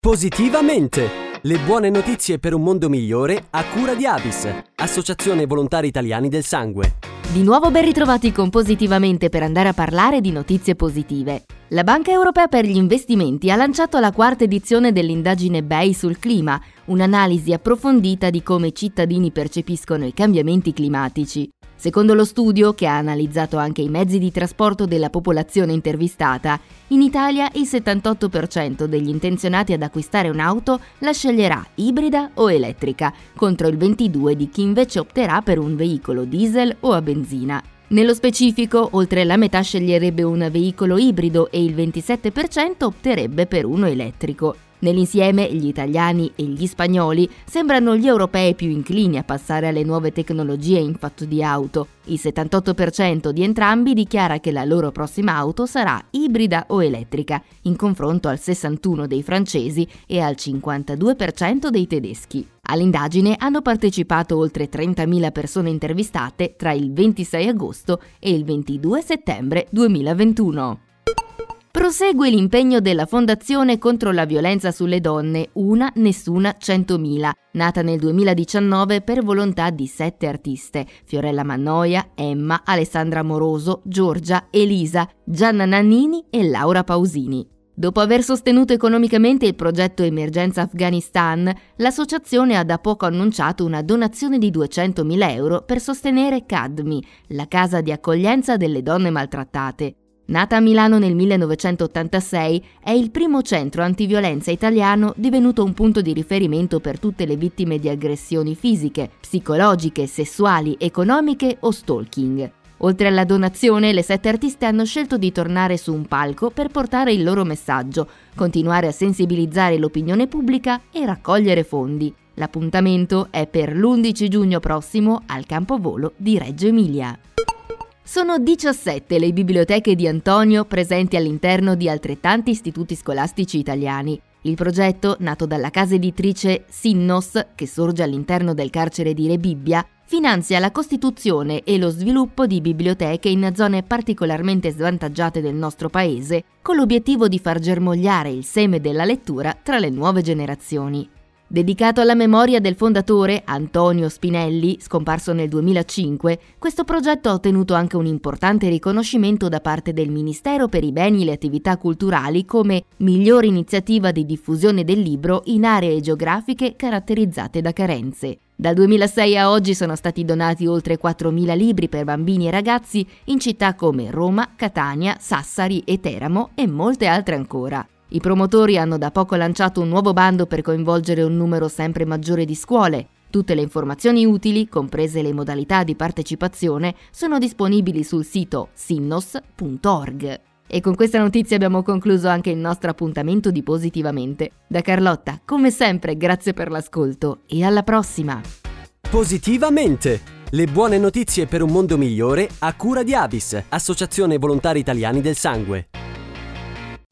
Positivamente! Le buone notizie per un mondo migliore a cura di Avis, Associazione Volontari Italiani del Sangue. Di nuovo ben ritrovati con Positivamente per andare a parlare di notizie positive. La Banca Europea per gli Investimenti ha lanciato la quarta edizione dell'indagine BEI sul clima, un'analisi approfondita di come i cittadini percepiscono i cambiamenti climatici. Secondo lo studio, che ha analizzato anche i mezzi di trasporto della popolazione intervistata, in Italia il 78% degli intenzionati ad acquistare un'auto la sceglierà ibrida o elettrica, contro il 22% di chi invece opterà per un veicolo diesel o a benzina. Nello specifico, oltre la metà sceglierebbe un veicolo ibrido e il 27% opterebbe per uno elettrico. Nell'insieme, gli italiani e gli spagnoli sembrano gli europei più inclini a passare alle nuove tecnologie in fatto di auto. Il 78% di entrambi dichiara che la loro prossima auto sarà ibrida o elettrica, in confronto al 61% dei francesi e al 52% dei tedeschi. All'indagine hanno partecipato oltre 30.000 persone intervistate tra il 26 agosto e il 22 settembre 2021. Prosegue l'impegno della Fondazione contro la violenza sulle donne Una Nessuna 100.000, nata nel 2019 per volontà di sette artiste, Fiorella Mannoia, Emma, Alessandra Moroso, Giorgia, Elisa, Gianna Nannini e Laura Pausini. Dopo aver sostenuto economicamente il progetto Emergenza Afghanistan, l'associazione ha da poco annunciato una donazione di 200.000 euro per sostenere CADMI, la casa di accoglienza delle donne maltrattate. Nata a Milano nel 1986, è il primo centro antiviolenza italiano divenuto un punto di riferimento per tutte le vittime di aggressioni fisiche, psicologiche, sessuali, economiche o stalking. Oltre alla donazione, le sette artiste hanno scelto di tornare su un palco per portare il loro messaggio, continuare a sensibilizzare l'opinione pubblica e raccogliere fondi. L'appuntamento è per l'11 giugno prossimo al Campovolo di Reggio Emilia. Sono 17 le biblioteche di Antonio presenti all'interno di altrettanti istituti scolastici italiani. Il progetto, nato dalla casa editrice Sinnos, che sorge all'interno del carcere di Rebibbia, finanzia la costituzione e lo sviluppo di biblioteche in zone particolarmente svantaggiate del nostro paese, con l'obiettivo di far germogliare il seme della lettura tra le nuove generazioni. Dedicato alla memoria del fondatore Antonio Spinelli, scomparso nel 2005, questo progetto ha ottenuto anche un importante riconoscimento da parte del Ministero per i beni e le attività culturali come migliore iniziativa di diffusione del libro in aree geografiche caratterizzate da carenze. Dal 2006 a oggi sono stati donati oltre 4.000 libri per bambini e ragazzi in città come Roma, Catania, Sassari e Teramo e molte altre ancora. I promotori hanno da poco lanciato un nuovo bando per coinvolgere un numero sempre maggiore di scuole. Tutte le informazioni utili, comprese le modalità di partecipazione, sono disponibili sul sito sinnos.org. E con questa notizia abbiamo concluso anche il nostro appuntamento di Positivamente. Da Carlotta, come sempre, grazie per l'ascolto e alla prossima! Positivamente! Le buone notizie per un mondo migliore a cura di Avis, Associazione Volontari Italiani del Sangue.